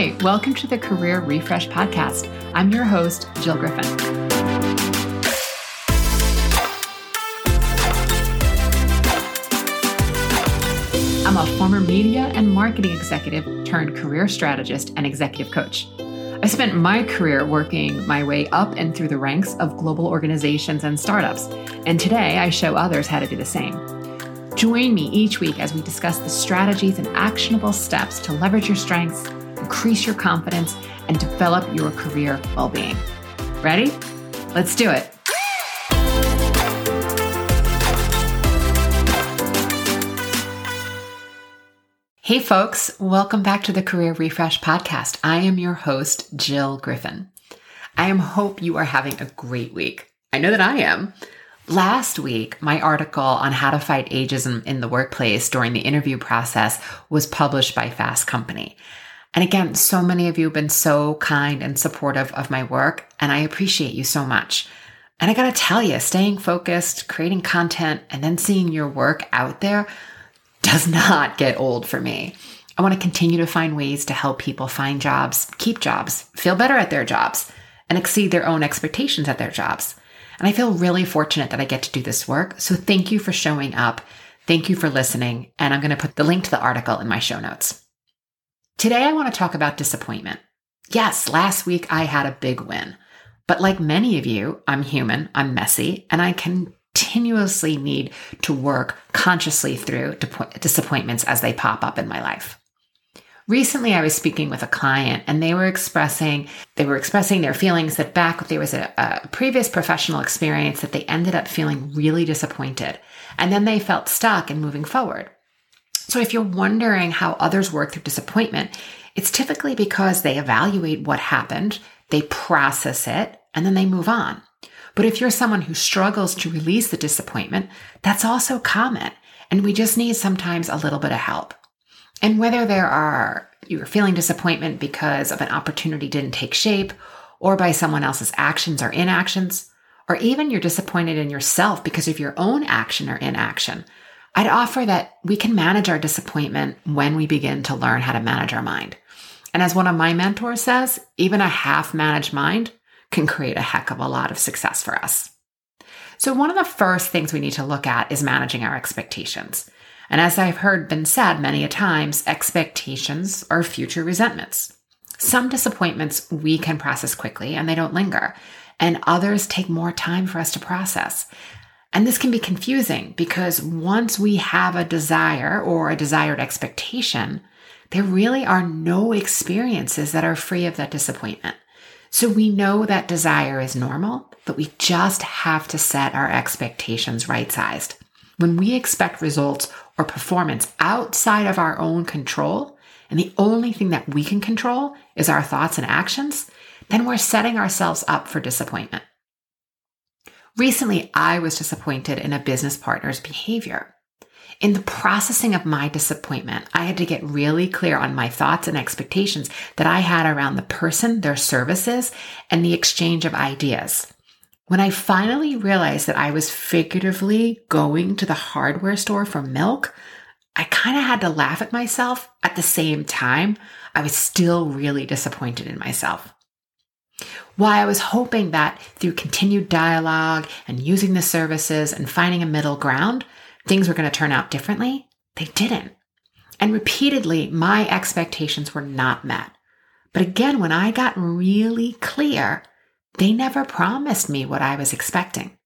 Hi, welcome to the Career Refresh Podcast. I'm your host, Jill Griffin. I'm a former media and marketing executive turned career strategist and executive coach. I spent my career working my way up and through the ranks of global organizations and startups, and today I show others how to do the same. Join me each week as we discuss the strategies and actionable steps to leverage your strengths, increase your confidence, and develop your career well being. Ready? Let's do it. Hey, folks, welcome back to the Career Refresh Podcast. I am your host, Jill Griffin. I am hope you are having a great week. I know that I am. Last week, my article on how to fight ageism in the workplace during the interview process was published by Fast Company. And again, so many of you have been so kind and supportive of my work, and I appreciate you so much. And I gotta tell you, staying focused, creating content, and then seeing your work out there does not get old for me. I want to continue to find ways to help people find jobs, keep jobs, feel better at their jobs, and exceed their own expectations at their jobs. And I feel really fortunate that I get to do this work. So thank you for showing up. Thank you for listening. And I'm to put the link to the article in my show notes. Today, I want to talk about disappointment. Yes, last week I had a big win. But like many of you, I'm human, I'm messy, and I continuously need to work consciously through disappointments as they pop up in my life. Recently, I was speaking with a client and they were expressing, they were expressing their feelings that back there was a, a previous professional experience that they ended up feeling really disappointed. And then they felt stuck in moving forward. So if you're wondering how others work through disappointment, it's typically because they evaluate what happened, they process it, and then they move on. But if you're someone who struggles to release the disappointment, that's also common. And we just need sometimes a little bit of help. And whether there are, you're feeling disappointment because of an opportunity didn't take shape, or by someone else's actions or inactions, or even you're disappointed in yourself because of your own action or inaction, I'd offer that we can manage our disappointment when we begin to learn how to manage our mind. And as one of my mentors says, even a half managed mind can create a heck of a lot of success for us. So, one of the first things we need to look at is managing our expectations. And as I've heard been said many a times, expectations are future resentments. Some disappointments we can process quickly and they don't linger, and others take more time for us to process. And this can be confusing because once we have a desire or a desired expectation, there really are no experiences that are free of that disappointment. So we know that desire is normal, but we just have to set our expectations right sized. When we expect results or performance outside of our own control, and the only thing that we can control is our thoughts and actions, then we're setting ourselves up for disappointment. Recently, I was disappointed in a business partner's behavior. In the processing of my disappointment, I had to get really clear on my thoughts and expectations that I had around the person, their services, and the exchange of ideas. When I finally realized that I was figuratively going to the hardware store for milk, I kind of had to laugh at myself. At the same time, I was still really disappointed in myself. Why I was hoping that through continued dialogue and using the services and finding a middle ground, things were going to turn out differently, they didn't. And repeatedly, my expectations were not met. But again, when I got really clear, they never promised me what I was expecting.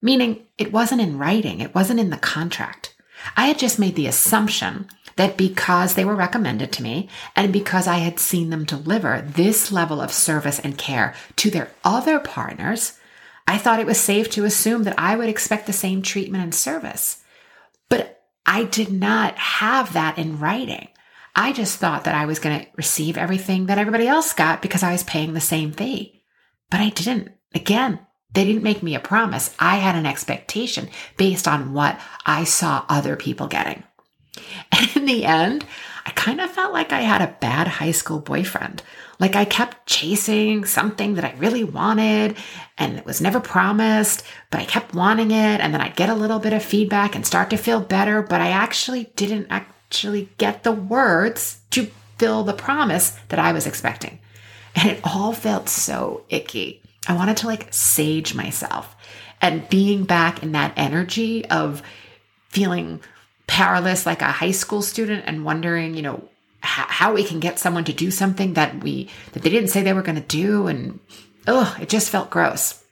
Meaning, it wasn't in writing, it wasn't in the contract. I had just made the assumption that because they were recommended to me and because I had seen them deliver this level of service and care to their other partners, I thought it was safe to assume that I would expect the same treatment and service. But I did not have that in writing. I just thought that I was going to receive everything that everybody else got because I was paying the same fee. But I didn't. Again, they didn't make me a promise. I had an expectation based on what I saw other people getting. And in the end, I kind of felt like I had a bad high school boyfriend. Like I kept chasing something that I really wanted and it was never promised, but I kept wanting it. And then I'd get a little bit of feedback and start to feel better, but I actually didn't actually get the words to fill the promise that I was expecting. And it all felt so icky. I wanted to like sage myself and being back in that energy of feeling powerless like a high school student and wondering, you know, how, how we can get someone to do something that we that they didn't say they were going to do and oh, it just felt gross.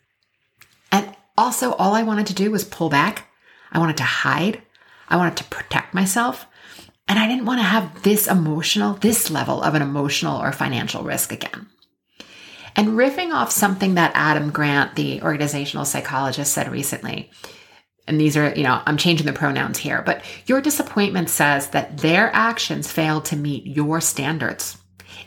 And also all I wanted to do was pull back. I wanted to hide. I wanted to protect myself. And I didn't want to have this emotional, this level of an emotional or financial risk again. And riffing off something that Adam Grant, the organizational psychologist, said recently, and these are, you know, I'm changing the pronouns here, but your disappointment says that their actions failed to meet your standards.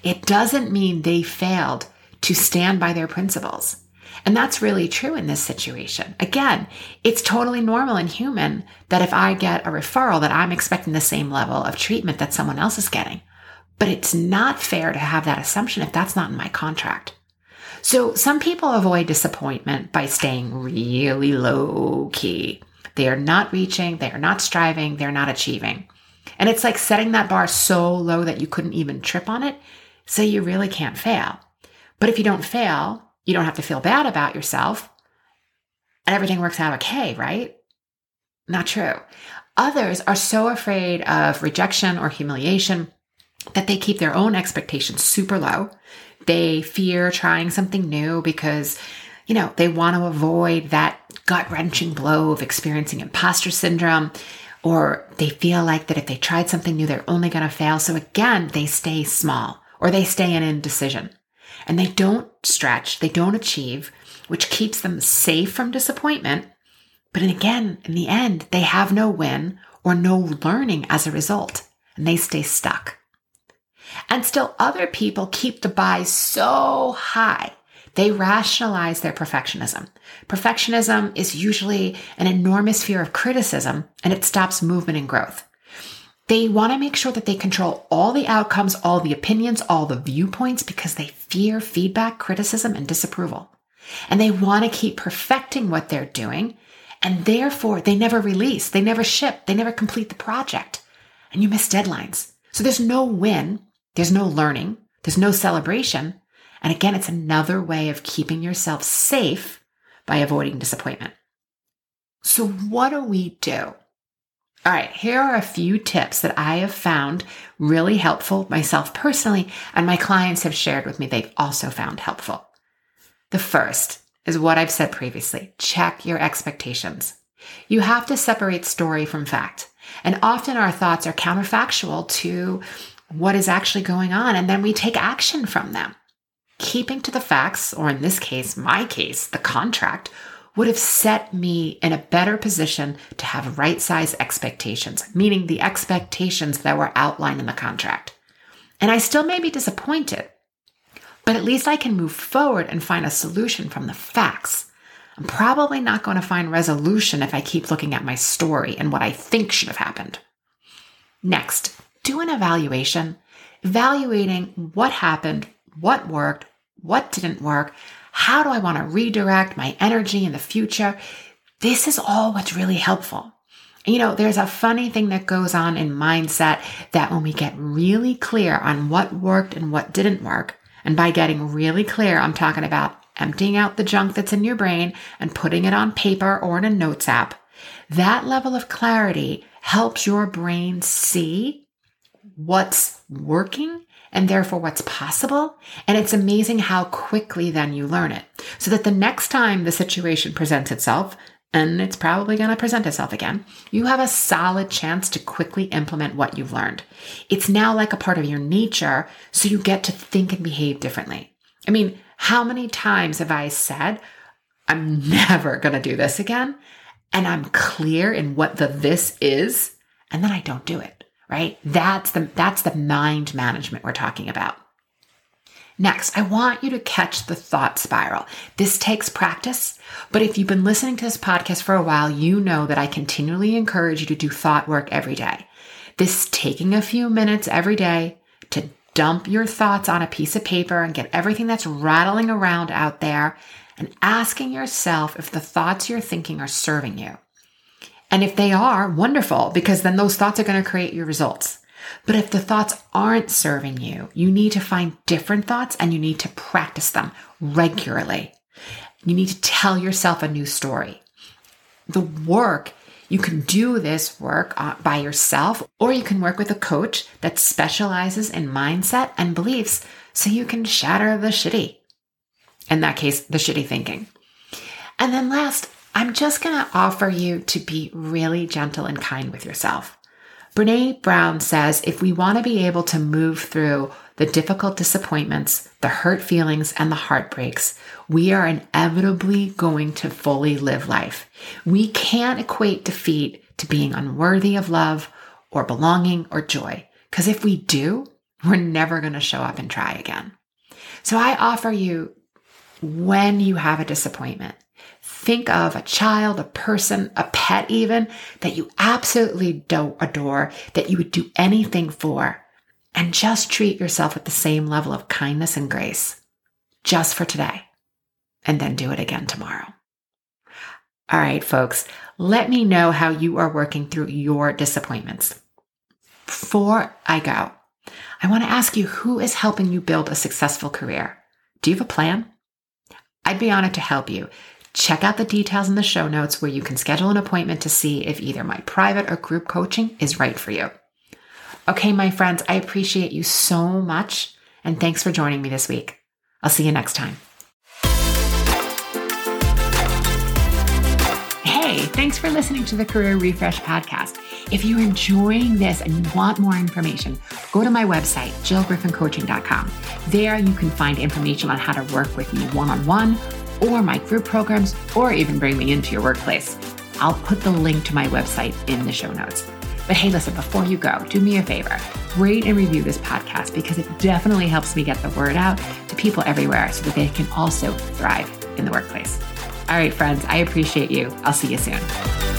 It doesn't mean they failed to stand by their principles. And that's really true in this situation. Again, it's totally normal and human that if I get a referral that I'm expecting the same level of treatment that someone else is getting. But it's not fair to have that assumption if that's not in my contract. So some people avoid disappointment by staying really low key. They are not reaching, they are not striving, they're not achieving. And it's like setting that bar so low that you couldn't even trip on it. So you really can't fail. But if you don't fail, you don't have to feel bad about yourself and everything works out okay, right? Not true. Others are so afraid of rejection or humiliation that they keep their own expectations super low. They fear trying something new because, you know, they want to avoid that gut wrenching blow of experiencing imposter syndrome, or they feel like that if they tried something new, they're only going to fail. So again, they stay small or they stay in indecision and they don't stretch, they don't achieve, which keeps them safe from disappointment. But again, in the end, they have no win or no learning as a result, and they stay stuck. And still other people keep the buy so high. They rationalize their perfectionism. Perfectionism is usually an enormous fear of criticism and it stops movement and growth. They want to make sure that they control all the outcomes, all the opinions, all the viewpoints because they fear feedback, criticism, and disapproval. And they want to keep perfecting what they're doing. And therefore, they never release, they never ship, they never complete the project. And you miss deadlines. So there's no win there's no learning. There's no celebration. And again, it's another way of keeping yourself safe by avoiding disappointment. So what do we do? All right, here are a few tips that I have found really helpful myself personally, and my clients have shared with me they've also found helpful. The first is what I've said previously check your expectations. You have to separate story from fact. And often our thoughts are counterfactual to what is actually going on, and then we take action from them. Keeping to the facts, or in this case, my case, the contract, would have set me in a better position to have right size expectations, meaning the expectations that were outlined in the contract. And I still may be disappointed, but at least I can move forward and find a solution from the facts. I'm probably not going to find resolution if I keep looking at my story and what I think should have happened. Next, do an evaluation, evaluating what happened, what worked, what didn't work, how do I want to redirect my energy in the future? This is all what's really helpful. You know, there's a funny thing that goes on in mindset that when we get really clear on what worked and what didn't work, and by getting really clear, I'm talking about emptying out the junk that's in your brain and putting it on paper or in a notes app. That level of clarity helps your brain see what's working and therefore what's possible. And it's amazing how quickly then you learn it. So that the next time the situation presents itself, and it's probably going to present itself again, you have a solid chance to quickly implement what you've learned. It's now like a part of your nature, so you get to think and behave differently. I mean, how many times have I said, I'm never going to do this again? And I'm clear in what the this is, and then I don't do it right? That's the, that's the mind management we're talking about. Next, I want you to catch the thought spiral. This takes practice, but if you've been listening to this podcast for a while, you know that I continually encourage you to do thought work every day. This taking a few minutes every day to dump your thoughts on a piece of paper and get everything that's rattling around out there and asking yourself if the thoughts you're thinking are serving you. And if they are, wonderful, because then those thoughts are going to create your results. But if the thoughts aren't serving you, you need to find different thoughts and you need to practice them regularly. You need to tell yourself a new story. The work, you can do this work uh, by yourself, or you can work with a coach that specializes in mindset and beliefs so you can shatter the shitty. In that case, the shitty thinking. And then last, I'm just going to offer you to be really gentle and kind with yourself. Brene Brown says if we want to be able to move through the difficult disappointments, the hurt feelings, and the heartbreaks, we are inevitably going to fully live life. We can't equate defeat to being unworthy of love or belonging or joy. Because if we do, we're never going to show up and try again. So I offer you when you have a disappointment, think of a child, a person, a pet, even that you absolutely don't adore, that you would do anything for, and just treat yourself with the same level of kindness and grace just for today, and then do it again tomorrow. All right, folks, let me know how you are working through your disappointments. Before I go, I want to ask you who is helping you build a successful career? Do you have a plan? I'd be honored to help you. Check out the details in the show notes where you can schedule an appointment to see if either my private or group coaching is right for you. Okay, my friends, I appreciate you so much and thanks for joining me this week. I'll see you next time. Hey, thanks for listening to the Career Refresh podcast. If you're enjoying this and you want more information, go to my website, jillgriffincoaching.com. There you can find information on how to work with me one on one or my group programs or even bring me into your workplace. I'll put the link to my website in the show notes. But hey, listen, before you go, do me a favor rate and review this podcast because it definitely helps me get the word out to people everywhere so that they can also thrive in the workplace. All right, friends, I appreciate you. I'll see you soon.